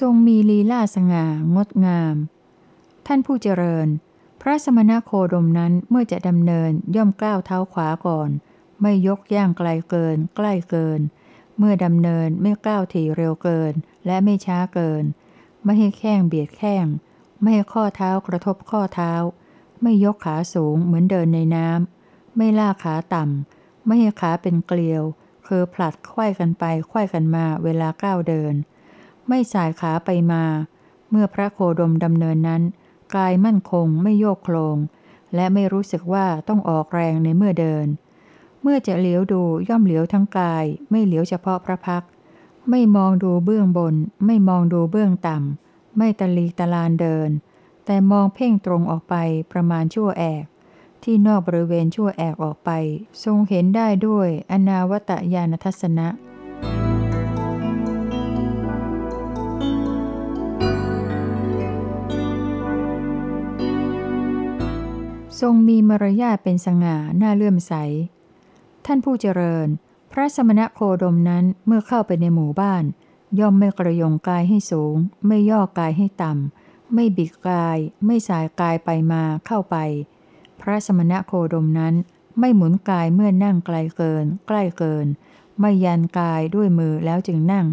ทรงมีลีลาสง่างดงาม ท่านผู้เจริญ พระสมณโคดมนั้นเมื่อจะดำเนินย่อมก้าวเท้าขวาก่อน ไม่ยกย่างไกลเกิน ใกล้เกิน เมื่อดำเนินไม่ก้าวถี่เร็วเกิน และไม่ช้าเกิน ไม่ให้แข้งเบียดแข้งไม่ให้ข้อเท้ากระทบข้อเท้า ไม่ยกขาสูงเหมือนเดินในน้ำไม่ล่าขาต่ำไม่ให้ขาเป็นเกลียว คือผลัดไขว้กันไปไขว้กันมาเวลาก้าวเดิน ไม่สายขาไปมา เมื่อพระโคดมดำเนินนั้นกายมั่นคงไม่โยกโคลง และไม่รู้สึกว่าต้องออกแรงในเมื่อเดิน เมื่อจะเหลียวดูย่อมเหลียวทั้งกาย ไม่เหลียวเฉพาะพระพัก ไม่มองดูเบื้องบน ไม่มองดูเบื้องต่ำ ไม่ตะลีตะลานเดิน แต่มองเพ่งตรงออกไปประมาณชั่วแอก ที่นอกบริเวณชั่วแอกออกไป ทรงเห็นได้ด้วยอนาวตญาณทัศนะ ทรงมีมารยาทเป็นสง่าหน้าเลื่อมใส ท่านผู้เจริญ พระสมณโคดมนั้นเมื่อเข้าไปในหมู่บ้าน ย่อมไม่กระยงกายให้สูง ไม่ย่อกายให้ต่ำ ไม่บิดกาย ไม่สายกายไปมาเข้าไป พระสมณโคดมนั้นไม่หมุนกายเมื่อนั่งไกลเกิน ใกล้เกิน ไม่ยันกายด้วยมือแล้วจึงนั่ง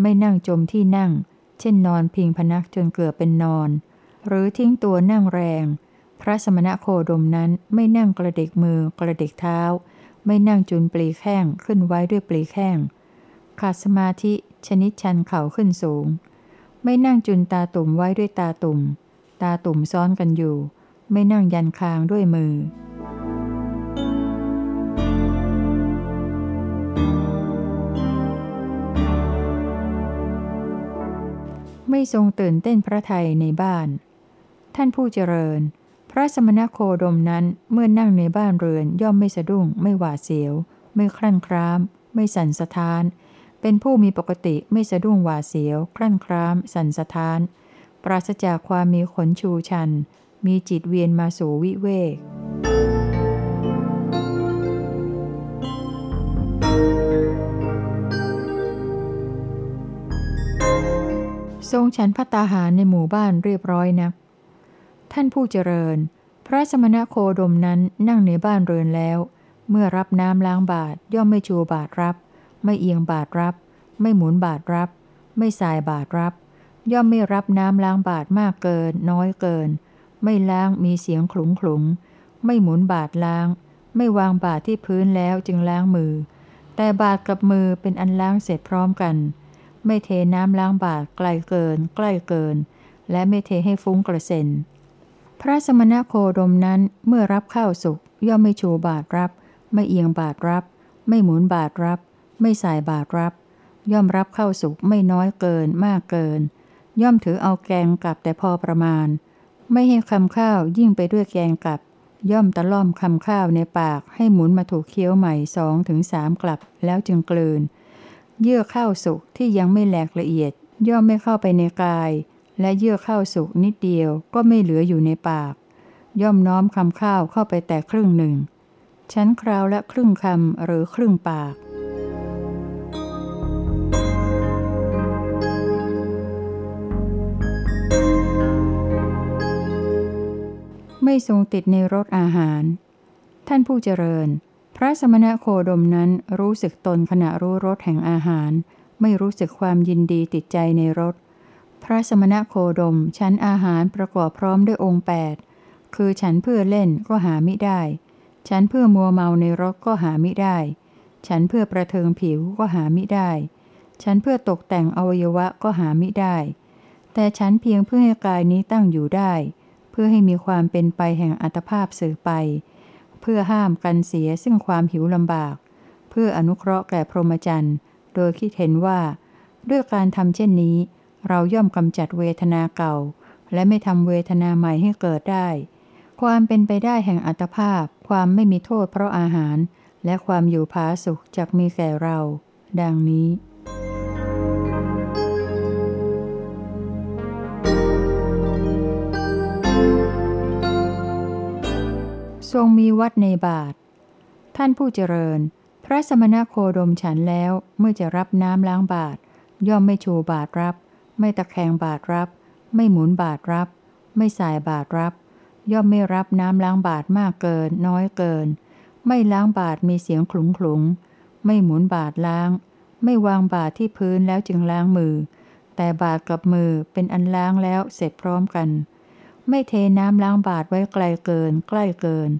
ไม่นั่งจมที่นั่ง เช่นนอนพิงพนักจนเกือบเป็นนอน หรือทิ้งตัวนั่งแรง ระสมณโคดมนั้นไม่นั่งกระเดกมือกระเดกเท้า ไม่นั่งจุนปลีแข้งขึ้นไว้ด้วยปลีแข้งขาดสมาธิชนิดชันเข่าขึ้นสูง ไม่นั่งจุนตาตุ่มไว้ด้วยตาตุ่ม ตาตุ่มซ้อนกันอยู่ ไม่นั่งยันคางด้วยมือไม่ทรงตื่นเต้นพระไทยในบ้าน ท่านผู้เจริญ ระสมณโคดมนั้นเมื่อนั่งในบ้านเรือนย่อมไม่สะดุ้ง ไม่หวาดเสียว ไม่คลั่นคราม ไม่สั่นสะท้าน เป็นผู้มีปกติไม่สะดุ้งหวาดเสียว คลั่นคราม สั่นสะท้าน ปราศจากความมีขนชูชัน มีจิตเวียนมาสู่วิเวกทรงฉันพัตตาหารในหมู่บ้านเรียบร้อยนัก ท่านผู้เจริญ พระสมณโคดมนั้นนั่งในบ้านเรือนแล้ว เมื่อรับน้ำล้างบาตรย่อมไม่ชูบาตรรับ ไม่เอียงบาตรรับ ไม่หมุนบาตรรับ ไม่สายบาตรรับ ย่อมไม่รับน้ำล้างบาตรมากเกิน น้อยเกิน ไม่ล้างมีเสียงขลุงขลุงไม่หมุนบาตรล้าง ไม่วางบาตรที่พื้นแล้วจึงล้างมือ แต่บาตรกับมือเป็นอันล้างเสร็จพร้อมกัน ไม่เทน้ำล้างบาตรไกลเกิน ใกล้เกิน และไม่เทให้ฟุ้งกระเซ็น พระสมณโคดมนั้นเมื่อรับข้าวสุกย่อมไม่ชูบาตรรับ ไม่เอียงบาตรรับ ไม่หมุนบาตรรับ ไม่สายบาตรรับ ย่อมรับข้าวสุกไม่น้อยเกินมากเกิน ย่อมถือเอาแกงกลับแต่พอประมาณ ไม่ให้คำข้าวยิ่งไปด้วยแกงกลับ ย่อมตะล่อมคำข้าวในปากให้หมุนมาถูกเคี้ยวใหม่สองถึงสามกลับแล้วจึงกลืน เยื่อข้าวสุกที่ยังไม่แหลกละเอียด ย่อมไม่เข้าไปในกาย และเยื่อข้าวสุกนิดเดียวก็ไม่เหลืออยู่ในปาก ย่อมน้อมคำข้าวเข้าไปแต่ครึ่งหนึ่ง ชั้นคราวและครึ่งคำหรือครึ่งปาก ไม่ทรงติดในรสอาหาร ท่านผู้เจริญ พระสมณะโคดมนั้นรู้สึกตนขณะรู้รสแห่งอาหาร ไม่รู้สึกความยินดีติดใจในรส พระสมณโคดมฉันอาหารประกอบพร้อมด้วยองค์ 8 คือฉันเพื่อเล่นก็หาไม่ได้ ฉันเพื่อมัวเมาในรถก็หาไม่ได้ ฉันเพื่อประเทิงผิวก็หาไม่ได้ ฉันเพื่อตกแต่งอวัยวะก็หาไม่ได้ แต่ฉันเพียงเพื่อให้กายนี้ตั้งอยู่ได้ เพื่อให้มีความเป็นไปแห่งอัตภาพสื่อไป เพื่อห้ามกันเสียซึ่งความหิวลำบาก เพื่ออนุเคราะห์แก่พรหมจรรย์ โดยคิดเห็นว่า ด้วยการทำเช่นนี้ เราย่อมกำจัดเวทนาเก่า และไม่ทำเวทนาใหม่ให้เกิดได้ ความเป็นไปได้แห่งอัตภาพ ความไม่มีโทษเพราะอาหาร และความอยู่ผาสุขจกมีแก่เรา ดังนี้ทรงมีวัดในบาท ท่านผู้เจริญ พระสมณโคดมฉันแล้วเมื่อจะรับน้ำล้างบาท ย่อมไม่ชูบาทรับ ไม่ตะแคงบาทรับ ไม่หมุนบาทรับ ไม่สายบาทรับ ย่อมไม่รับน้ำล้างบาทมากเกิน น้อยเกิน ไม่ล้างบาทมีเสียงขลุงขลุงไม่หมุนบาทล้าง ไม่วางบาทที่พื้นแล้วจึงล้างมือ แต่บาทกับมือเป็นอันล้างแล้วเสร็จพร้อมกัน ไม่เทน้ำล้างบาทไว้ไกลเกิน ใกล้เกิน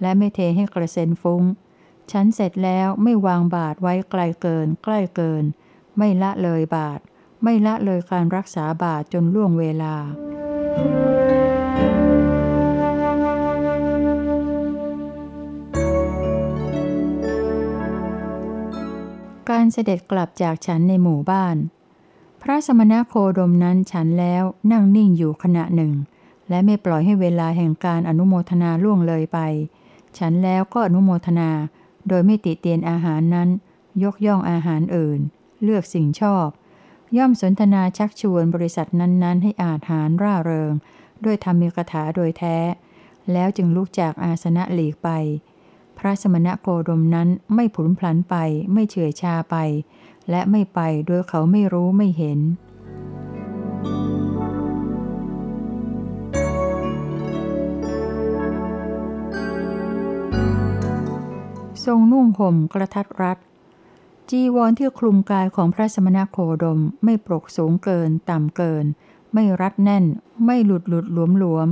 และไม่เทให้กระเซ็นฟุง้ง ฉันเสร็จแล้วไม่วางบาทไว้ไกลเกิน ใกล้เกิน ไม่ละเลยบาท ไม่ละเลยการรักษาบาทจนล่วงเวลา การเสด็จกลับจากฉันในหมู่บ้าน พระสมณโคดมนั้นฉันแล้วนั่งนิ่งอยู่ขณะหนึ่ง และไม่ปล่อยให้เวลาแห่งการอนุโมทนาล่วงเลยไป ฉันแล้วก็อนุโมทนา โดยไม่ติเตียนอาหารนั้น ยกย่องอาหารอื่น เลือกสิ่งชอบ ย่อมสนทนาชักชวนบริษัทนั้น ๆ ให้อาหารร่าเริง ด้วยธรรมีกถาโดยแท้ แล้วจึงลุกจากอาสนะหลีกไป พระสมณะโคดมนั้นไม่ผุนพลันไป ไม่เฉื่อยชาไป และไม่ไปโดยเขาไม่รู้ไม่เห็นทรงนุ่งห่มกระทัดรัด จีวรที่คลุมกายของพระสมณโคดมไม่ปรกสูงเกิน ต่ำเกิน ไม่รัดแน่น ไม่หลุดหลุดหลวมหลวม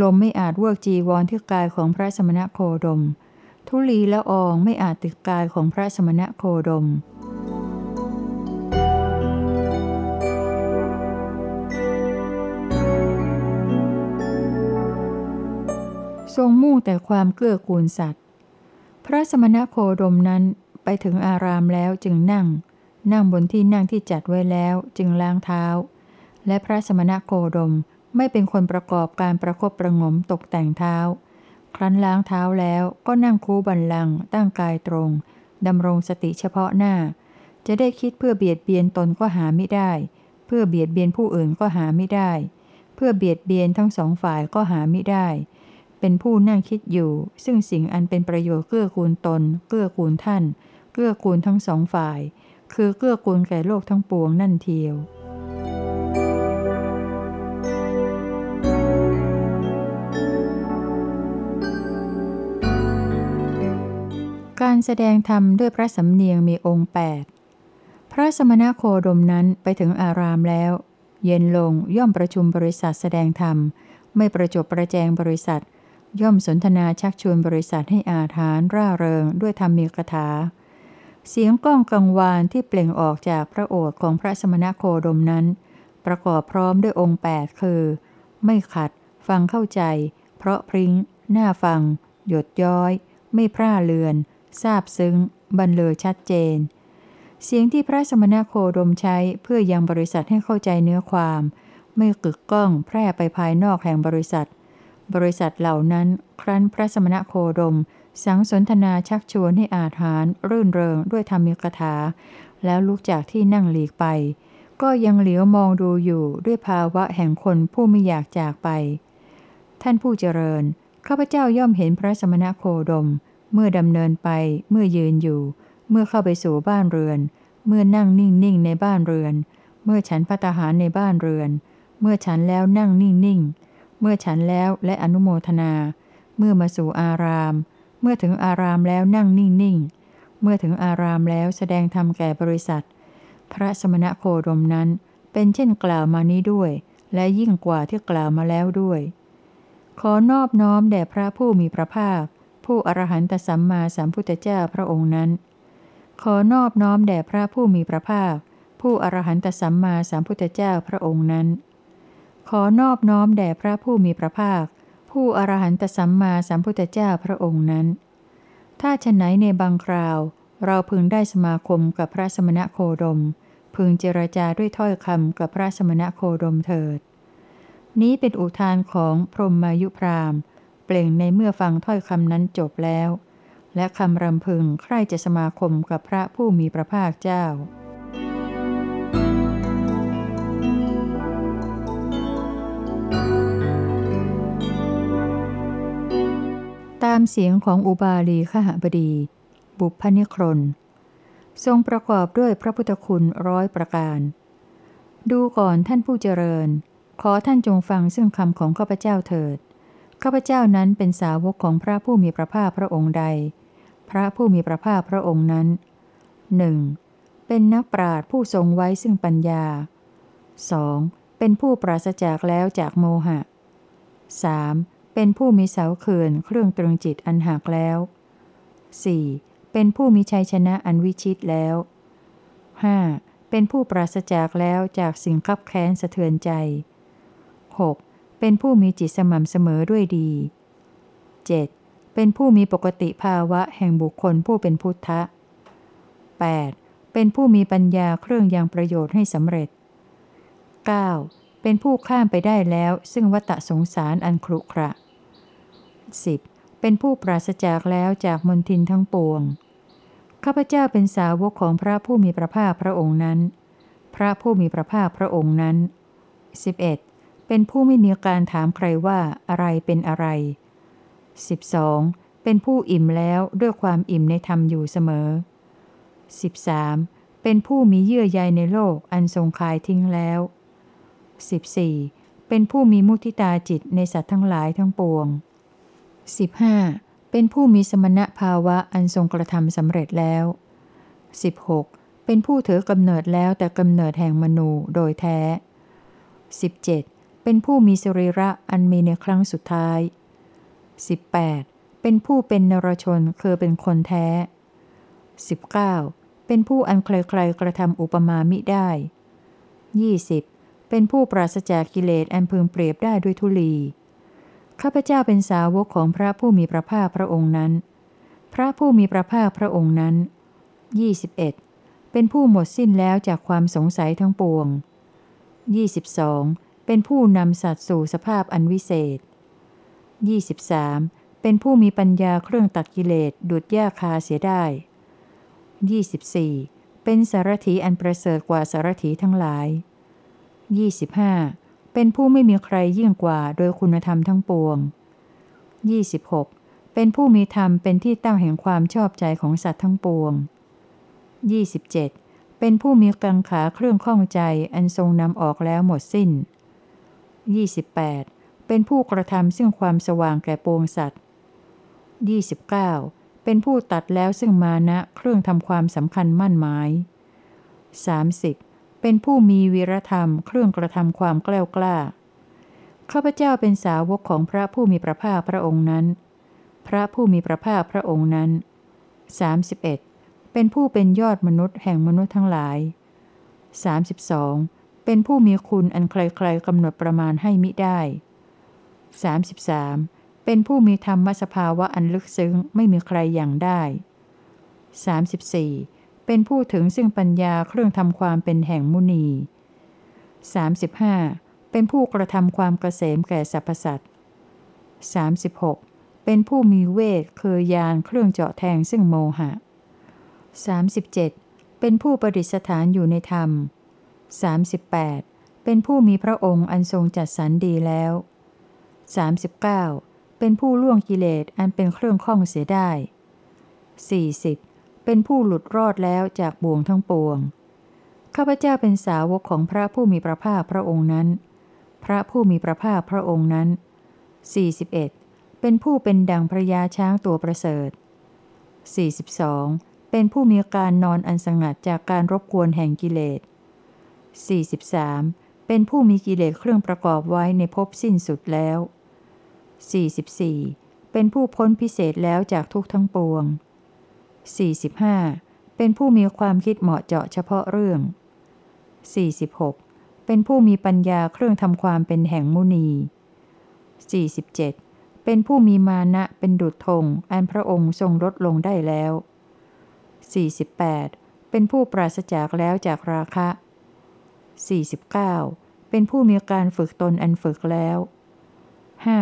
ลมไม่อาจเวิกจีวรที่กายของพระสมณโคดม ทุลีและอองไม่อาจติดกายของพระสมณโคดมทรงมุ่งแต่ความเกื้อกูลสัตว์ พระสมณโคดมนั้น ไปถึงอารามแล้วจึงนั่ง นั่งบนที่นั่งที่จัดไว้แล้วจึงล้างเท้า และพระสมณโคดมไม่เป็นคนประกอบการประคบประงมตกแต่งเท้า ครั้นล้างเท้าแล้วก็นั่งคูบันลังตั้งกายตรงดำรงสติเฉพาะหน้า จะได้คิดเพื่อเบียดเบียนตนก็หาไม่ได้ เพื่อเบียดเบียนผู้อื่นก็หาไม่ได้ เพื่อเบียดเบียนทั้งสองฝ่ายก็หาไม่ได้ เป็นผู้นั่งคิดอยู่ ซึ่งสิ่งอันเป็นประโยชน์เกื้อกูลตนเกื้อกูลท่าน กื้อกูลทั้งสองฝ่าย คือเกื้อกูลแก่โลกทั้งปวงนั่นเทียว การแสดงธรรมด้วยพระสำเนียงมีองค์ 8 พระสมณโคดมนั้นไปถึงอารามแล้ว เย็นลงย่อมประชุมบริษัทแสดงธรรม ไม่ประจบประแจงบริษัทย่อมสนทนาชักชวนบริษัทให้อาถานร่าเริงด้วยธรรมีกถา เสียงก้องกังวานที่เปล่งออกจากพระโอษฐ์ของพระสมณโคดมนั้น ประกอบพร้อมด้วยองค์ 8 คือ ไม่ขัด ฟังเข้าใจ เพราะพริง้งน่าฟัง หยดย้อย ไม่พร่าเลือนทราบซึ้ง บรรเลอชัดเจน เสียงที่พระสมณโคดมใช้เพื่อยังบริษัทให้เข้าใจเนื้อความ ไม่กึกก้องแพร่ไปภายนอกแห่งบริษัท บริษัทเหล่านั้นครั้นพระสมณโคดม สังสนทนาชักชวนให้อาหารรื่นเริงด้วยธรรมิกถา แล้วลุกจากที่นั่งหลีกไป ก็ยังเหลียวมองดูอยู่ด้วยภาวะแห่งคนผู้ไม่อยากจากไป ท่านผู้เจริญ ข้าพเจ้าย่อมเห็นพระสมณโคดม เมื่อดำเนินไป เมื่อยืนอยู่ เมื่อเข้าไปสู่บ้านเรือน เมื่อนั่งนิ่งนิ่งในบ้านเรือน เมื่อฉันพัตหารในบ้านเรือน เมื่อฉันแล้วนั่งนิ่งนิ่งเมื่อฉันแล้วและอนุโมทนา เมื่อมาสู่อารามเเมื่อถึงอารามแล้วนั่งนิ่งนิ่งเมื่อถึงอารามแล้วแสดงธรรมแก่บริษัท พระสมณโคดมนั้นเป็นเช่นกล่าวมานี้ด้วย และยิ่งกว่าที่กล่าวมาแล้วด้วย ขอนอบน้อมแด่พระผู้มีพระภาค ผู้อรหันตสัมมาสัมพุทธเจ้าพระองค์นั้น ขอนอบน้อมแด่พระผู้มีพระภาค ผู้อรหันตสัมมาสัมพุทธเจ้าพระองค์นั้น ขอนอบน้อมแด่พระผู้มีพระภาค ผู้อรหันตสัมมาสัมพุทธเจ้าพระองค์นั้น ถ้าฉไหนในบางคราว เราพึงได้สมาคมกับพระสมณโคดม พึงเจรจาด้วยถ้อยคำกับพระสมณโคดมเถิด นี้เป็นอุทานของพรหมายุพรามเปล่งในเมื่อฟังถ้อยคำนั้นจบแล้ว และคำรำพึงใครจะสมาคมกับพระผู้มีพระภาคเจ้าามเสียงของอุบาลีขหบดี บุพนิครน ทรงประกอบด้วยพระพุทธคุณร้อยประการ ดูก่อนท่านผู้เจริญ ขอท่านจงฟังซึ่งคำของข้าพเจ้าเถิด ข้าพเจ้านั้นเป็นสาวกของพระผู้มีพระภาคพระองค์ใด พระผู้มีพระภาคพระองค์นั้นหนึ่งเป็นนักปราชญ์ผู้ทรงไว้ซึ่งปัญญา 2. เป็นผู้ปราศจากแล้วจากโมหะ 3. เป็นผู้มีเสาเขื่อนเครื่องตรึงจิตอันหักแล้ว 4. เป็นผู้มีชัยชนะอันวิชิตแล้ว 5. เป็นผู้ปราศจากแล้วจากสิ่งขับแค้นสะเทือนใจ 6. เป็นผู้มีจิตสม่ำเสมอด้วยดี 7. เป็นผู้มีปกติภาวะแห่งบุคคลผู้เป็นพุทธะ 8. เป็นผู้มีปัญญาเครื่องยังประโยชน์ให้สำเร็จ 9. เป็นผู้ข้ามไปได้แล้วซึ่งวัตะสงสารอันครุขระ 10. เป็นผู้ปราศจากแล้วจากมนทินทั้งปวง ข้าพเจ้าเป็นสาวกของพระผู้มีพระภาคพระองค์นั้น พระผู้มีพระภาคพระองค์นั้น 11. เป็นผู้ไม่มีการถามใครว่าอะไรเป็นอะไร 12. เป็นผู้อิ่มแล้วด้วยความอิ่มในธรรมอยู่เสมอ 13. เป็นผู้มีเยื่อใยในโลกอันทรงคายทิ้งแล้ว 14. เป็นผู้มีมุทิตาจิตในสัตว์ทั้งหลายทั้งปวง 15. เป็นผู้มีสมณภาวะอันทรงกระทำสำเร็จแล้ว 16. เป็นผู้ถือกำเนิดแล้วแต่กำเนิดแห่งมนูโดยแท้ 17. เป็นผู้มีสรีระอันมีในครั้งสุดท้าย 18. เป็นผู้เป็นนรชนคือเป็นคนแท้ 19. เป็นผู้อันใครๆกระทำอุปมามิได้ 20. เป็นผู้ปราศจากกิเลสอันพึงเปรียบได้ด้วยทุลี ข้าพเจ้าเป็นสาวกของพระผู้มีพระภาคพระองค์นั้น พระผู้มีพระภาคพระองค์นั้น 21. เป็นผู้หมดสิ้นแล้วจากความสงสัยทั้งปวง 22. เป็นผู้นำสัตว์สู่สภาพอันวิเศษ 23. เป็นผู้มีปัญญาเครื่องตัดกิเลสดุดหญ้าคาเสียได้ 24. เป็นสารถีอันประเสริฐกว่าสารถีทั้งหลาย 25. เป็นผู้ไม่มีใครยิ่งกว่าโดยคุณธรรมทั้งปวง 26. เป็นผู้มีธรรมเป็นที่ตั้งแห่งความชอบใจของสัตว์ทั้งปวง 27. เป็นผู้มีกังขาเครื่องข้องใจอันทรงนำออกแล้วหมดสิ้น 28. เป็นผู้กระทำซึ่งความสว่างแก่ปวงสัตว์ 29. เป็นผู้ตัดแล้วซึ่งมานะเครื่องทำความสำคัญมั่นหมาย 30. เป็นผู้มีวีรธรรมเครื่องกระทำความกล้ากล้า ข้าพเจ้าเป็นสาวกของพระผู้มีพระภาคพระองค์นั้น พระผู้มีพระภาคพระองค์นั้น 31. เป็นผู้เป็นยอดมนุษย์แห่งมนุษย์ทั้งหลาย 32. เป็นผู้มีคุณอันใครๆกำหนดประมาณให้มิได้ 33. เป็นผู้มีธรรมสภาวะอันลึกซึ้งไม่มีใครอย่างได้ 34. เป็นผู้ถึงซึ่งปัญญาเครื่องทำความเป็นแห่งมุนี 35. เป็นผู้กระทำความเกษมแก่สรรพสัตว์ 36. เป็นผู้มีเวทเคยานเครื่องเจาะแทงซึ่งโมหะ 37. เป็นผู้ประดิษฐานอยู่ในธรรม 38. เป็นผู้มีพระองค์อันทรงจัดสรรดีแล้ว 39. เป็นผู้ล่วงกิเลสอันเป็นเครื่องข้องเสียได้ 40. เป็นผู้หลุดรอดแล้วจากบ่วงทั้งปวง ข้าพเจ้าเป็นสาวกของพระผู้มีพระภาคพระองค์นั้น พระผู้มีพระภาคพระองค์นั้น 41. เป็นผู้เป็นดังพระยาช้างตัวประเสริฐ 42. เป็นผู้มีการนอนอันสงัดจากการรบกวนแห่งกิเลส 43. เป็นผู้มีกิเลสเครื่องประกอบไว้ในภพสิ้นสุดแล้ว 44. เป็นผู้พ้นพิเศษแล้วจากทุกทั้งปวง 45. เป็นผู้มีความคิดเหมาะเจาะเฉพาะเรื่อง 46. เป็นผู้มีปัญญาเครื่องทำความเป็นแห่งมุนี 47. เป็นผู้มีมานะเป็นดุจธงอันพระองค์ทรงลดลงได้แล้ว 48. เป็นผู้ปราศจากแล้วจากราคะ 49. เป็นผู้มีการฝึกตนอันฝึกแล้ว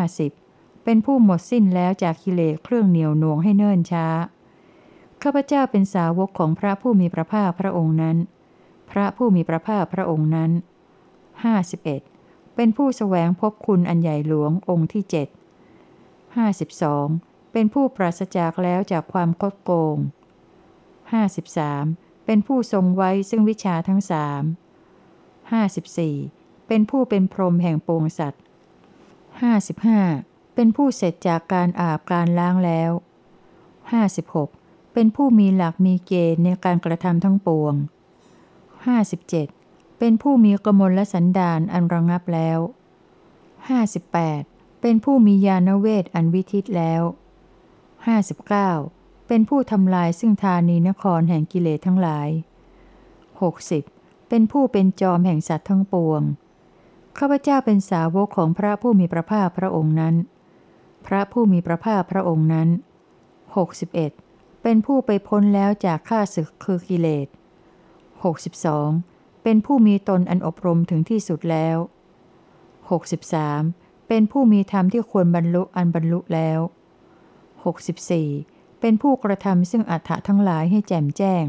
50. เป็นผู้หมดสิ้นแล้วจากกิเลสเครื่องเหนียวหน่วงให้เนิ่นช้า ข้าพเจ้าเป็นสาวกของพระผู้มีพระภาคพระองค์นั้น พระผู้มีพระภาคพระองค์นั้น 51. เป็นผู้สแสวงพบคุณอันใหญ่หลวงองค์ที่เจ็ด 52. เป็นผู้ปราศจากแล้วจากความคดโกง 53. เป็นผู้ทรงไว้ซึ่งวิชาทั้งสาม 54. เป็นผู้เป็นพรหมแห่งปวงสัตว์ 55. เป็นผู้เสร็จจากการอาบการล้างแล้ว 56. เป็นผู้มีหลักมีเกณฑ์ในการกระทำทั้งปวง 57. เป็นผู้มีกมลและสันดานอันระงับแล้ว 58. เป็นผู้มียานเวทอันวิทิตแล้ว 59. เป็นผู้ทำลายซึ่งธานีนครแห่งกิเลสทั้งหลาย 60. เป็นผู้เป็นจอมแห่งสัตว์ทั้งปวง ข้าพเจ้าเป็นสาวกของพระผู้มีพระภาคพระองค์นั้น พระผู้มีพระภาคพระองค์นั้น 61. เป็นผู้ไปพ้นแล้วจากข้าศึกคือกิเลส 62. เป็นผู้มีตนอันอบรมถึงที่สุดแล้ว 63. เป็นผู้มีธรรมที่ควรบรรลุอันบรรลุแล้ว 64. เป็นผู้กระทำซึ่งอัฏฐะทั้งหลายให้แจ่มแจ้ง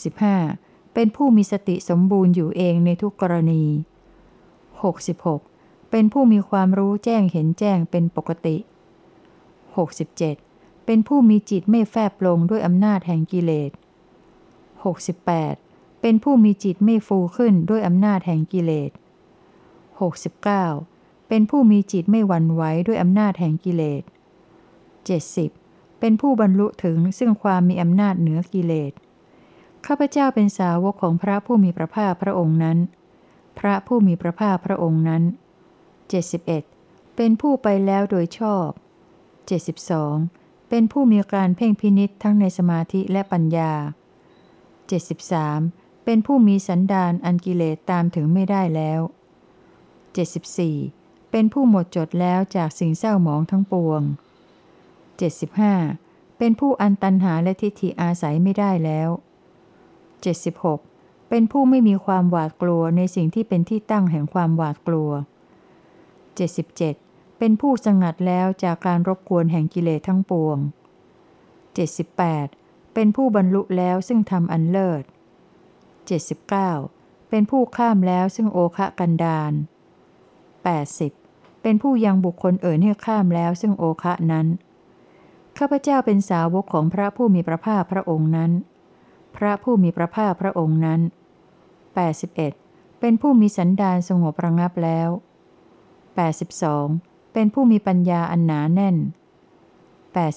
65. เป็นผู้มีสติสมบูรณ์อยู่เองในทุกกรณี 66. เป็นผู้มีความรู้แจ้งเห็นแจ้งเป็นปกติ 67. เป็นผู้มีจิตไม่แฟบลงด้วยอำนาจแห่งกิเลส 68. เป็นผู้มีจิตไม่ฟูขึ้นด้วยอำนาจแห่งกิเลส 69. เป็นผู้มีจิตไม่หวั่นไหวด้วยอำนาจแห่งกิเลส 70. เป็นผู้บรรลุถึงซึ่งความมีอำนาจเหนือกิเลส ข้าพเจ้าเป็นสาวกของพระผู้มีพระภาคพระองค์นั้น พระผู้มีพระภาคพระองค์นั้น 71. เป็นผู้ไปแล้วโดยชอบ 72. เป็นผู้มีการเพ่งพินิษทั้งในสมาธิและปัญญา 73. เป็นผู้มีสันดานอันกิเลสตามถึงไม่ได้แล้ว 74. เป็นผู้หมดจดแล้วจากสิ่งเศร้าหมองทั้งปวง 75. เป็นผู้อันตันหาและทิฏฐิอาศัยไม่ได้แล้ว 76. เป็นผู้ไม่มีความหวาดกลัวในสิ่งที่เป็นที่ตั้งแห่งความหวาดกลัว 77. เป็นผู้สงัดแล้วจากการรบกวนแห่งกิเลสทั้งปวง 78. เป็นผู้บรรลุแล้วซึ่งทำอันเลิศ 79. เป็นผู้ข้ามแล้วซึ่งโอคะกันดาน 80. เป็นผู้ยังบุคคลเอ่ยให้ข้ามแล้วซึ่งโอคะนั้น ข้าพเจ้าเป็นสาวกของพระผู้มีพระภาคพระองค์นั้น พระผู้มีพระภาคพระองค์นั้น 81. เป็นผู้มีสันดานสงบระงับแล้ว 82. เป็นผู้มีปัญญาอันหนาแน่น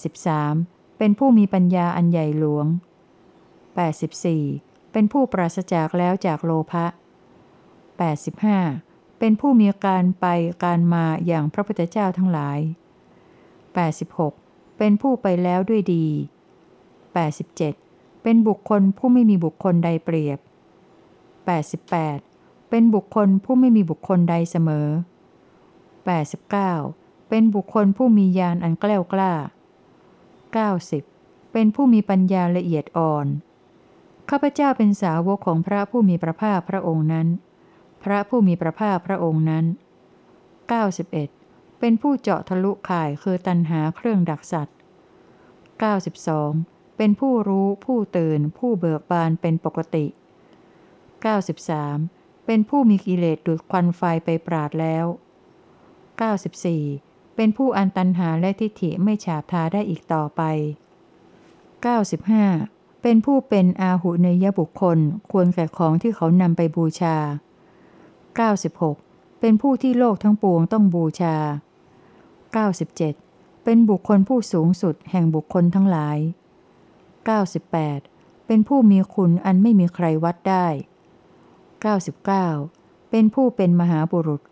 83. เป็นผู้มีปัญญาอันใหญ่หลวง 84. เป็นผู้ปราศจากแล้วจากโลภะ 85. เป็นผู้มีการไปการมาอย่างพระพุทธเจ้าทั้งหลาย 86. เป็นผู้ไปแล้วด้วยดี 87. เป็นบุคคลผู้ไม่มีบุคคลใดเปรียบ 88. เป็นบุคคลผู้ไม่มีบุคคลใดเสมอ 89. เป็นบุคคลผู้มีญาณอันแกล้วกล้า 90. เป็นผู้มีปัญญาละเอียดอ่อน ข้าพเจ้าเป็นสาวกของพระผู้มีพระภาคพระองค์นั้น พระผู้มีพระภาคพระองค์นั้น 91. เป็นผู้เจาะทะลุข่ายคือตันหาเครื่องดักสัตว์ 92. เป็นผู้รู้ผู้ตื่น ผู้เบิกบานเป็นปกติ 93. เป็นผู้มีกิเลสดูดควันไฟไปปราดแล้ว 94. เป็นผู้อันตันหาและทิฏฐิไม่ฉาบทาได้อีกต่อไป 95. เป็นผู้เป็นอาหุเนยบุคคลควรแก่ของที่เขานำไปบูชา 96. เป็นผู้ที่โลกทั้งปวงต้องบูชา 97. เป็นบุคคลผู้สูงสุดแห่งบุคคลทั้งหลาย 98. เป็นผู้มีคุณอันไม่มีใครวัดได้ 99. เป็นผู้เป็นมหาบุรุษ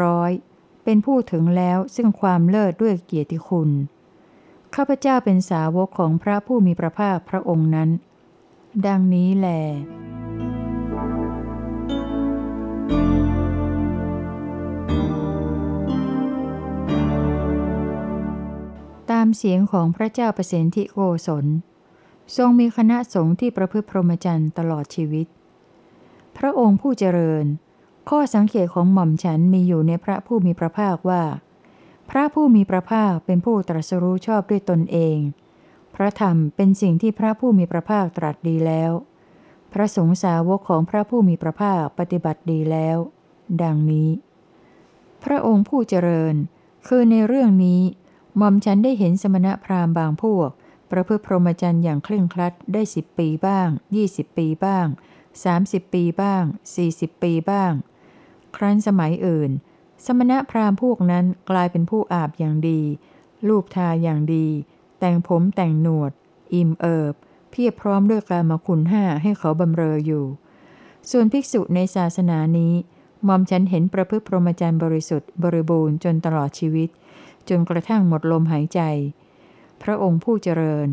ร้อย เป็นผู้ถึงแล้วซึ่งความเลิศด้วยเกียรติคุณ ข้าพเจ้าเป็นสาวกของพระผู้มีพระภาคพระองค์นั้น ดังนี้แหลตามเสียงของพระเจ้าประสิทธิโกศล ทรงมีคณะสงฆ์ที่ประพฤติพรหมจรรย์ตลอดชีวิต พระองค์ผู้เจริญ ข้อสังเกตของหม่อมฉันมีอยู่ในพระผู้มีพระภาคว่า พระผู้มีพระภาคเป็นผู้ตรัสรู้ชอบด้วยตนเอง พระธรรมเป็นสิ่งที่พระผู้มีพระภาคตรัสดีแล้ว พระสงฆ์สาวกของพระผู้มีพระภาคปฏิบัติดีแล้ว ดังนี้ พระองค์ผู้เจริญ คือในเรื่องนี้หม่อมฉันได้เห็นสมณพราหมณ์บางพวก ประพฤติพรหมจรรย์อย่างเคร่งครัดได้สิบปีบ้างยี่สิบปีบ้าง30ปีบ้าง40ปีบ้าง ครั้นสมัยอื่น สมณะพราหมณ์พวกนั้นกลายเป็นผู้อาบอย่างดี ลูบทาอย่างดี แต่งผมแต่งหนวด อิ่มเอิบ เพียบพร้อมด้วยกามคุณห้าให้เขาบำเรออยู่ ส่วนภิกษุในศาสนานี้มอมฉันเห็นประพฤติพรหมจรรย์บริสุทธิ์บริบูรณ์จนตลอดชีวิต จนกระทั่งหมดลมหายใจ พระองค์ผู้เจริญ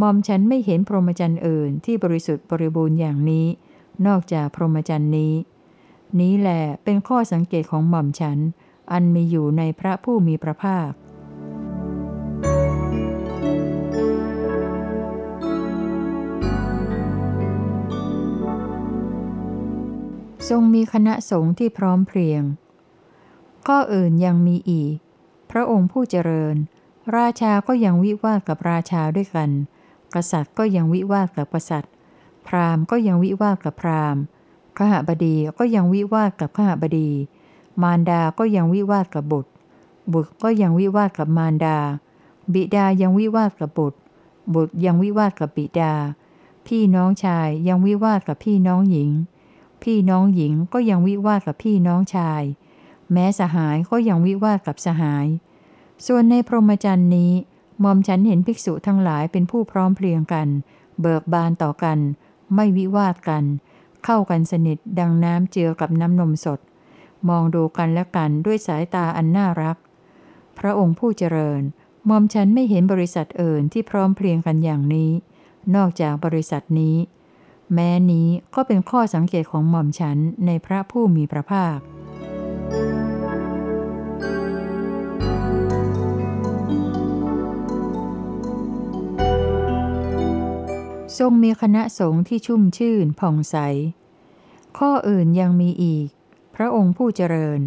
มอมฉันไม่เห็นพรหมจรรย์อื่นที่บริสุทธิ์บริบูรณ์อย่างนี้ นอกจากพรหมจรรย์นี้ นี้แหละเป็นข้อสังเกตของหม่อมฉัน อันมีอยู่ในพระผู้มีพระภาค ทรงมีคณะสงฆ์ที่พร้อมเพรียง ข้ออื่นยังมีอีก พระองค์ผู้เจริญ ราชาก็ยังวิวาทกับราชาด้วยกัน กษัตริย์ก็ยังวิวาทกับกษัตริย์ พราหมณ์ก็ยังวิวาทกับพราหมณ์ ขหบดีก็ยังวิวาทกับขหบดี มารดาก็ยังวิวาทกับบุตร บุตรก็ยังวิวาทกับมารดา บิดายังวิวาทกับบุตร บุตรยังวิวาทกับบิดา พี่น้องชายยังวิวาทกับพี่น้องหญิง พี่น้องหญิงก็ยังวิวาทกับพี่น้องชาย แม้สหายก็ยังวิวาทกับสหาย ส่วนในพรหมจรรย์นี้มอมฉันเห็นภิกษุทั้งหลายเป็นผู้พร้อมเพรียงกัน เบิกบานต่อกัน ไม่วิวาทกัน เข้ากันสนิทดังน้ำเจือกับน้ำนมสด มองดูกันและกันด้วยสายตาอันน่ารัก พระองค์ผู้เจริญมอมฉันไม่เห็นบริษัทอื่นที่พร้อมเพรียงกันอย่างนี้ นอกจากบริษัทนี้ แม้นี้ก็เป็นข้อสังเกตของหม่อมฉันในพระผู้มีพระภาค ทรงมีคณะสงฆ์ที่ชุ่มชื่นผ่องใส ข้ออื่นยังมีอีก พระองค์ผู้เจริญ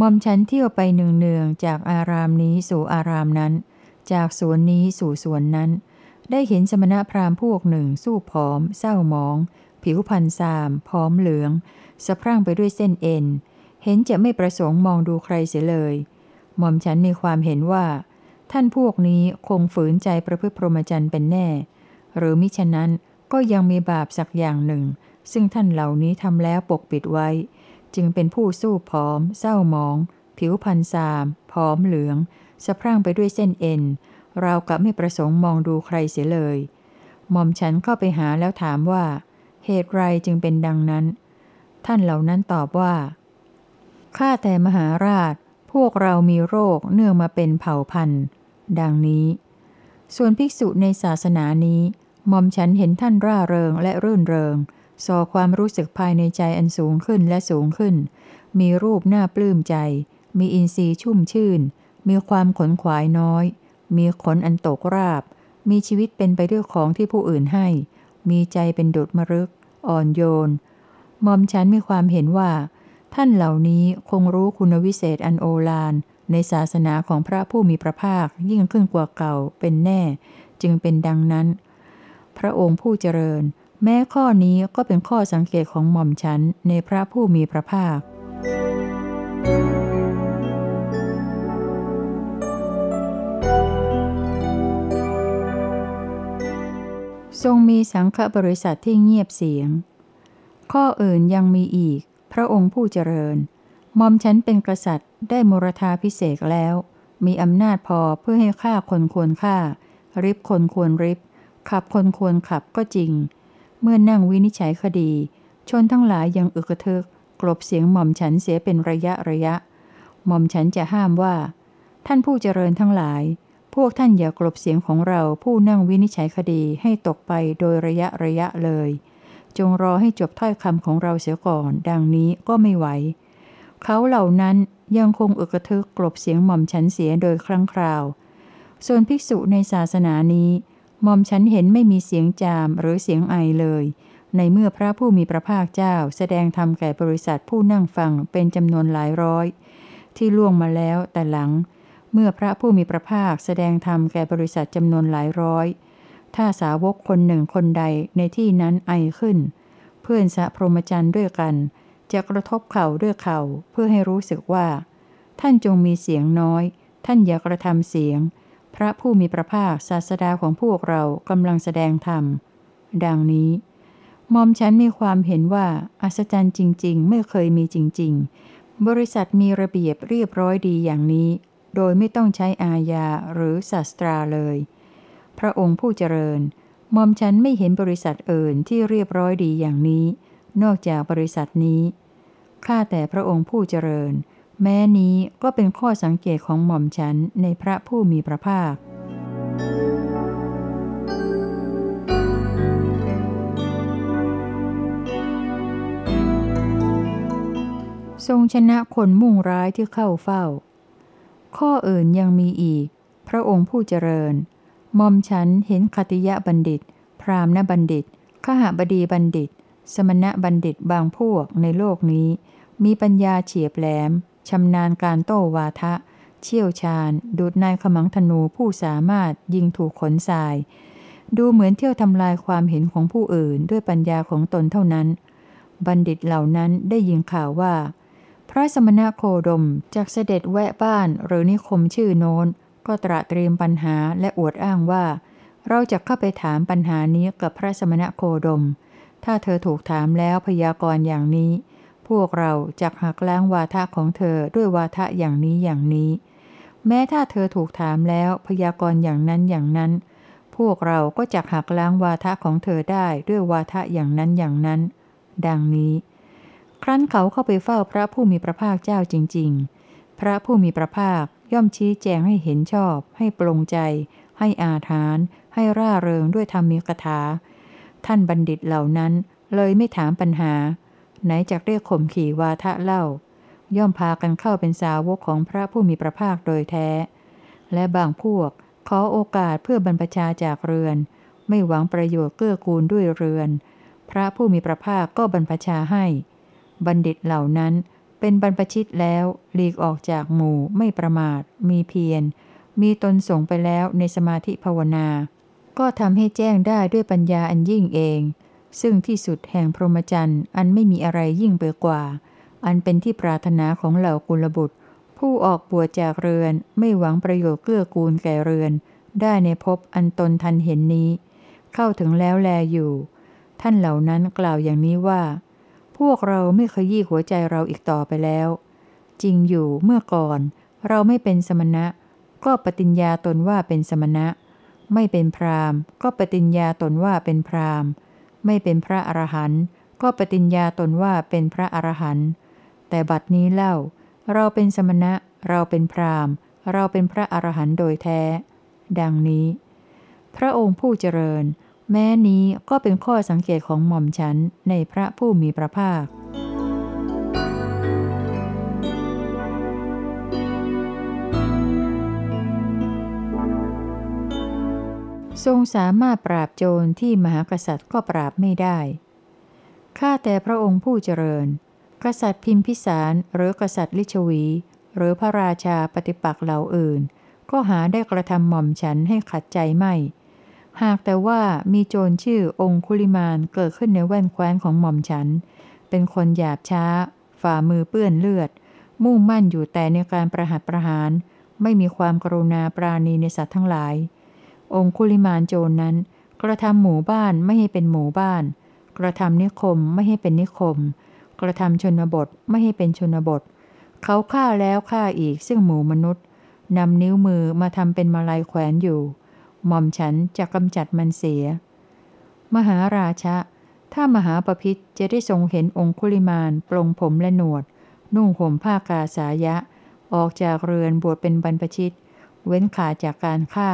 มอมฉันเที่ยวไปเนืองๆจากอารามนี้สู่อารามนั้น จากสวนนี้สู่สวนนั้น ได้เห็นสมณพราหมณ์พวกหนึ่ง สู้ผอม เศร้าหมอง ผิวพันซามพร้อมเหลือง สะพรั่งไปด้วยเส้นเอ็น เห็นจะไม่ประสงค์มองดูใครเสียเลยหม่อมฉันมีความเห็นว่า ท่านพวกนี้คงฝืนใจประพฤติพรหมจรรย์เป็นแน่ หรือมิฉะนั้นก็ยังมีบาปสักอย่างหนึ่ง ซึ่งท่านเหล่านี้ทำแล้วปกปิดไว้ จึงเป็นผู้สู้ผอม เศร้าหมอง ผิวพันซามผอมเหลือง สะพรั่งไปด้วยเส้นเอ็น เรากับไม่ประสงค์มองดูใครเสียเลยหม่อมฉันเข้าไปหาแล้วถามว่า เหตุไรจึงเป็นดังนั้น ท่านเหล่านั้นตอบว่าข้าแต่มหาราช พวกเรามีโรคเนื่องมาเป็นเผ่าพันธุ์ ดังนี้ ส่วนภิกษุในศาสนานี้ หม่อมฉันเห็นท่านร่าเริงและรื่นเริงส่อความรู้สึกภายในใจอันสูงขึ้นและสูงขึ้น มีรูปหน้าปลื้มใจ มีอินทรีย์ชุ่มชื่น มีความขนขวายน้อย มีขนอันตกราบ มีชีวิตเป็นไปด้วยของที่ผู้อื่นให้ มีใจเป็นดุดมรึก อ่อนโยนหมอมฉันมีความเห็นว่า ท่านเหล่านี้คงรู้คุณวิเศษอันโอฬารในศาสนาของพระผู้มีพระภาคยิ่งขึ้นกว่าเก่าเป็นแน่ จึงเป็นดังนั้น พระองค์ผู้เจริญ แม้ข้อนี้ก็เป็นข้อสังเกตของหม่อมฉันในพระผู้มีพระภาค ทรงมีสังฆบริษัทที่เงียบเสียง ข้ออื่นยังมีอีก พระองค์ผู้เจริญหม่อมฉันเป็นกษัตริย์ได้มรธาพิเศษแล้ว มีอำนาจพอเพื่อให้ฆ่าคนควรฆ่า ริบคนควรริบ ขับคนควรขับก็จริง เมื่อนั่งวินิจฉัยคดี ชนทั้งหลายยังอึกทึกกลบเสียงหม่อมฉันเสียเป็นระยะระยะ หม่อมฉันจะห้ามว่า ท่านผู้เจริญทั้งหลาย พวกท่านอย่ากลบเสียงของเราผู้นั่งวินิจฉัยคดีให้ตกไปโดยระยะระยะเลย จงรอให้จบถ้อยคำของเราเสียก่อน ดังนี้ก็ไม่ไหว เขาเหล่านั้นยังคงอึกทึกกลบเสียงหม่อมฉันเสียโดยครั้งคราว ส่วนภิกษุในศาสนานี้ มอมฉันเห็นไม่มีเสียงจามหรือเสียงไอเลย ในเมื่อพระผู้มีพระภาคเจ้า แสดงธรรมแก่บริษัทผู้นั่งฟังเป็นจำนวนหลายร้อย ที่ล่วงมาแล้วแต่หลัง เมื่อพระผู้มีพระภาคแสดงธรรมแก่บริษัทจำนวนหลายร้อย ถ้าสาวกคนหนึ่งคนใดในที่นั้นไอขึ้น เพื่อนสะพรหมจรรย์ด้วยกัน จะกระทบเข่าด้วยเข่าเพื่อให้รู้สึกว่า ท่านจงมีเสียงน้อย ท่านอย่ากระทำเสียง พระผู้มีพระภาคศาสดาของพวกเรากำลังแสดงธรรม ดังนี้มอมฉันมีความเห็นว่า อัศจรรย์จริง ๆ ไม่เคยมีจริง ๆ บริษัทมีระเบียบเรียบร้อยดีอย่างนี้ โดยไม่ต้องใช้อาญาหรือศาสตราเลย พระองค์ผู้เจริญมอมฉันไม่เห็นบริษัทอื่นที่เรียบร้อยดีอย่างนี้ นอกจากบริษัทนี้ข้าแต่พระองค์ผู้เจริญ แม้นี้ก็เป็นข้อสังเกตของหม่อมฉันในพระผู้มีพระภาค ทรงชนะคนมุ่งร้ายที่เข้าเฝ้า ข้ออื่นยังมีอีก พระองค์ผู้เจริญมอมฉันเห็นคติยะบัณฑิต พรามณบัณฑิตขหบดีบัณฑิต สมณะบัณฑิตบางพวกในโลกนี้ มีปัญญาเฉียบแหลม ชำนาญการโต้วาทะ เชี่ยวชาญ ดูดนายขมังธนูผู้สามารถยิงถูกขนทราย ดูเหมือนเที่ยวทำลายความเห็นของผู้อื่นด้วยปัญญาของตนเท่านั้น บัณฑิตเหล่านั้นได้ยินข่าวว่า พระสมณะโคดมจากเสด็จแวะบ้านหรือนิคมชื่อโน้น ก็ตระเตรียมปัญหาและอวดอ้างว่า เราจะเข้าไปถามปัญหานี้กับพระสมณะโคดม ถ้าเธอถูกถามแล้วพยากรณ์อย่างนี้ วกเราจะหักล้างวาทะของเธอด้วยวาทะอย่างนี้อย่างนี้ แม้ถ้าเธอถูกถามแล้วพยากรณ์อย่างนั้นอย่างนั้น พวกเราก็จะหักล้างวาทะของเธอได้ด้วยวาทะอย่างนั้นอย่างนั้น ดังนี้ ครั้นเขาเข้าไปเฝ้าพระผู้มีพระภาคเจ้าจริง ๆ พระผู้มีพระภาคย่อมชี้แจงให้เห็นชอบ ให้ปรงใจ ให้อาถาน ให้ร่าเริงด้วยธรรมีกถา ท่านบัณฑิตเหล่านั้นเลยไม่ถามปัญหา ไหนจากเรียกข่มขี่วาทะเล่า ย่อมพากันเข้าเป็นสาวกของพระผู้มีพระภาคโดยแท้ และบางพวกขอโอกาสเพื่อบรรพชาจากเรือน ไม่หวังประโยชน์เกื้อกูลด้วยเรือน พระผู้มีพระภาคก็บรรพชาให้ บัณฑิตเหล่านั้นเป็นบรรพชิตแล้วหลีกออกจากหมู่ไม่ประมาท มีเพียร มีตนส่งไปแล้วในสมาธิภาวนา ก็ทำให้แจ้งได้ด้วยปัญญาอันยิ่งเอง ซึ่งที่สุดแห่งพรหมจรรย์อันไม่มีอะไรยิ่งไปกว่า อันเป็นที่ปรารถนาของเหล่ากุลบุตร ผู้ออกบวชจากเรือนไม่หวังประโยชน์เกื้อกูลแก่เรือน ได้ในภพอันตนทันเห็นนี้ เข้าถึงแล้วแลอยู่ ท่านเหล่านั้นกล่าวอย่างนี้ว่า พวกเราไม่ขยี้หัวใจเราอีกต่อไปแล้ว จริงอยู่เมื่อก่อน เราไม่เป็นสมณะ ก็ปฏิญญาตนว่าเป็นสมณะ ไม่เป็นพราหมก็ปฏิญญาตนว่าเป็นพราหมณ์ ไม่เป็นพระอรหันต์ก็ปฏิญญาตนว่าเป็นพระอรหันต์แต่บัดนี้เล่า เราเป็นสมณะ เราเป็นพรามเราเป็นพระอรหันต์โดยแท้ ดังนี้ พระองค์ผู้เจริญ แม้นี้ก็เป็นข้อสังเกตของหม่อมฉันในพระผู้มีพระภาค ทรงสามารถปราบโจรที่มหากษัตริย์ก็ปราบไม่ได้ ข้าแต่พระองค์ผู้เจริญ กษัตริย์พิมพิสารหรือกษัตริย์ลิชวี หรือพระราชาปฏิปักษ์เหล่าอื่น ก็หาได้กระทำหม่อมฉันให้ขัดใจไม่ หากแต่ว่ามีโจรชื่อองคุลิมานเกิดขึ้นในแว่นแคว้นของหม่อมฉัน เป็นคนหยาบช้า ฝ่ามือเปื้อนเลือด มุ่งมั่นอยู่แต่ในการประหัตประหาร ไม่มีความกรุณาปราณีในสัตว์ทั้งหลาย องคุลิมานโจรนั้น กระทำหมู่บ้านไม่ให้เป็นหมู่บ้าน กระทำนิคมไม่ให้เป็นนิคม กระทำชนบทไม่ให้เป็นชนบท เขาฆ่าแล้วฆ่าอีกซึ่งหมู่มนุษย์นำนิ้วมือมาทำเป็นมาลัยแขวนอยู่ หม่อมฉันจะกำจัดมันเสีย มหาราชะ ถ้ามหาปพิธจะได้ทรงเห็นองคุลิมานปลงผมและหนวด นุ่งห่มผ้ากาสายะ ออกจากเรือนบวชเป็นบรรพชิต เว้นขาจากการฆ่า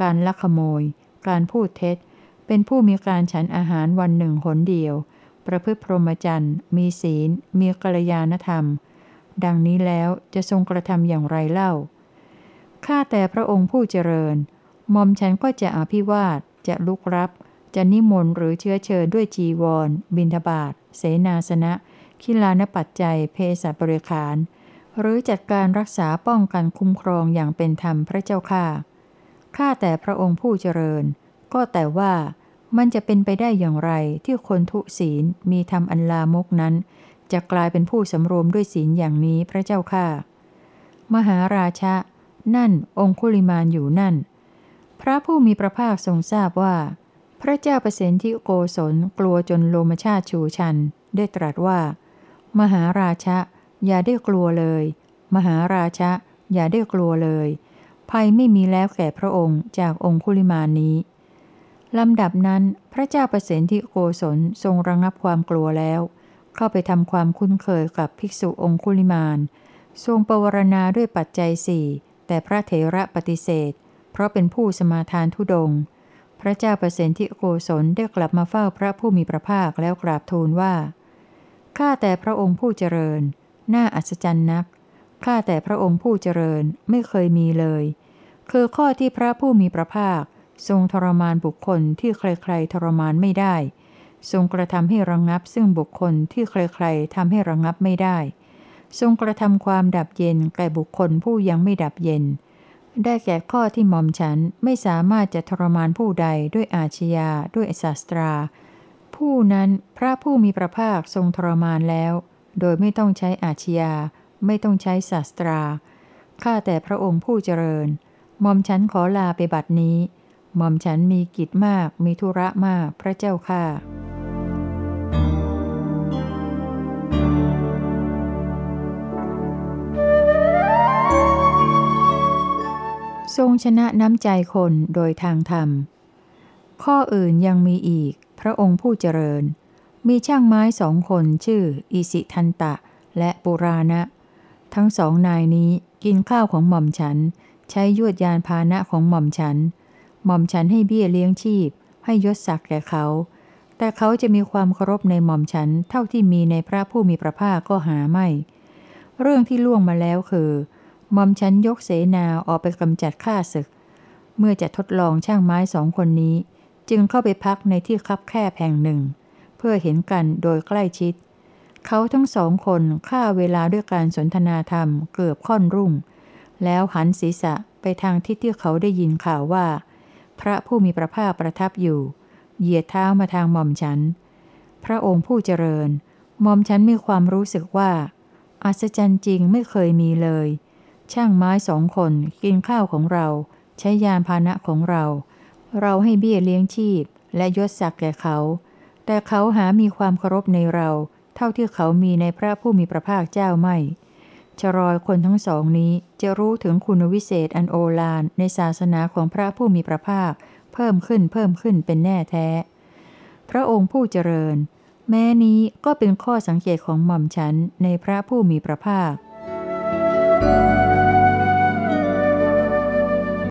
การลักขโมย การพูดเท็จ เป็นผู้มีการฉันอาหารวันหนึ่งหนเดียว ประพฤติพรหมจรรย์ มีศีล มีกัลยาณธรรม ดังนี้แล้วจะทรงกระทำอย่างไรเล่า ข้าแต่พระองค์ผู้เจริญหม่อมฉันก็จะอภิวาท จะลุกรับ จะนิมนต์หรือเชื้อเชิญด้วยจีวร บิณฑบาตเสนาสนะ คิลานปัจจัย เพศบริขาร หรือจัดการรักษาป้องกันคุ้มครองอย่างเป็นธรรมพระเจ้าข้า ข้าแต่พระองค์ผู้เจริญ ก็แต่ว่ามันจะเป็นไปได้อย่างไรที่คนทุศีลมีธรรมอันลามกนั้น จะกลายเป็นผู้สำรวมด้วยศีลอย่างนี้พระเจ้าข้ามหาราชะ นั่นองคุลิมานอยู่นั่น พระผู้มีพระภาคทรงทราบว่า พระเจ้าประสิทธิโกศลกลัวจนโลมชาติชูชัน ได้ตรัสว่า มหาราชะ อย่าได้กลัวเลย มหาราชะ อย่าได้กลัวเลย ภัยไม่มีแล้วแก่พระองค์จากองคุลิมานี้ลำดับนั้นพระเจ้าประสิทธิโกศลทรงระงับความกลัวแล้ว เข้าไปทำความคุ้นเคยกับภิกษุองคุลิมานทรงปวารณาด้วยปัจจัยสี่แต่พระเถระปฏิเสธ เพราะเป็นผู้สมาทานทุดง พระเจ้าประสิทธิโกศลได้กลับมาเฝ้าพระผู้มีพระภาคแล้วกราบทูลว่าข้าแต่พระองค์ผู้เจริญ น่าอัศจรรย์นัก ข้าแต่พระองค์ผู้เจริญไม่เคยมีเลย คือข้อที่พระผู้มีพระภาค ทรงทรมานบุคคลที่ใครๆทรมานไม่ได้ ทรงกระทำให้ระงงับซึ่งบุคคลที่ใครๆทำให้ระงงับไม่ได้ ทรงกระทำความดับเย็นแก่บุคคลผู้ยังไม่ดับเย็น ได้แก่ข้อที่หม่อมฉันไม่สามารถจะทรมานผู้ใดด้วยอาชญาด้วยศาสตรา ผู้นั้นพระผู้มีพระภาคทรงทรมานแล้ว โดยไม่ต้องใช้อาชญา ไม่ต้องใช้ศาสตรา ข้าแต่พระองค์ผู้เจริญ หม่อมฉันขอลาไปบัดนี้ หม่อมฉันมีกิจมาก มีธุระมาก พระเจ้าข้าทรงชนะน้ำใจคนโดยทางธรรม ข้ออื่นยังมีอีก พระองค์ผู้เจริญ มีช่างไม้สองคนชื่ออิสิทันตะและปุราณะ ทั้งสองนายนี้กินข้าวของหม่อมฉัน ใช้ยวดยานพาหนะของหม่อมฉัน หม่อมฉันให้เบี้ยเลี้ยงชีพ ให้ยศศักดิ์แก่เขา แต่เขาจะมีความเคารพในหม่อมฉันเท่าที่มีในพระผู้มีพระภาคก็หาไม่ เรื่องที่ล่วงมาแล้วคือหม่อมฉันยกเสนาออกไปกำจัดข้าศึก เมื่อจะทดลองช่างไม้สองคนนี้ จึงเข้าไปพักในที่คับแคบแห่งหนึ่ง เพื่อเห็นกันโดยใกล้ชิด เขาทั้งสองคนฆ่าเวลาด้วยการสนทนาธรรมเกือบค่อนรุ่ง แล้วหันศีรษะไปทางทิศที่เขาได้ยินข่าวว่า พระผู้มีพระภาคประทับอยู่ เหยียดเท้ามาทางหม่อมฉัน พระองค์ผู้เจริญหม่อมฉันมีความรู้สึกว่า อัศจรรย์จริงไม่เคยมีเลย ช่างไม้สองคนกินข้าวของเรา ใช้ยานพาหนะของเรา เราให้เบี้ยเลี้ยงชีพและยศศักดิ์แก่เขา แต่เขาหามีความเคารพในเรา เท่าที่เขามีในพระผู้มีพระภาคเจ้าไม่ ชรอยคนทั้งสองนี้จะรู้ถึงคุณวิเศษอันโอฬารในศาสนาของพระผู้มีพระภาค เพิ่มขึ้นเพิ่มขึ้นเป็นแน่แท้ พระองค์ผู้เจริญ แม้นี้ก็เป็นข้อสังเกตของหม่อมฉันในพระผู้มีพระภาค thank you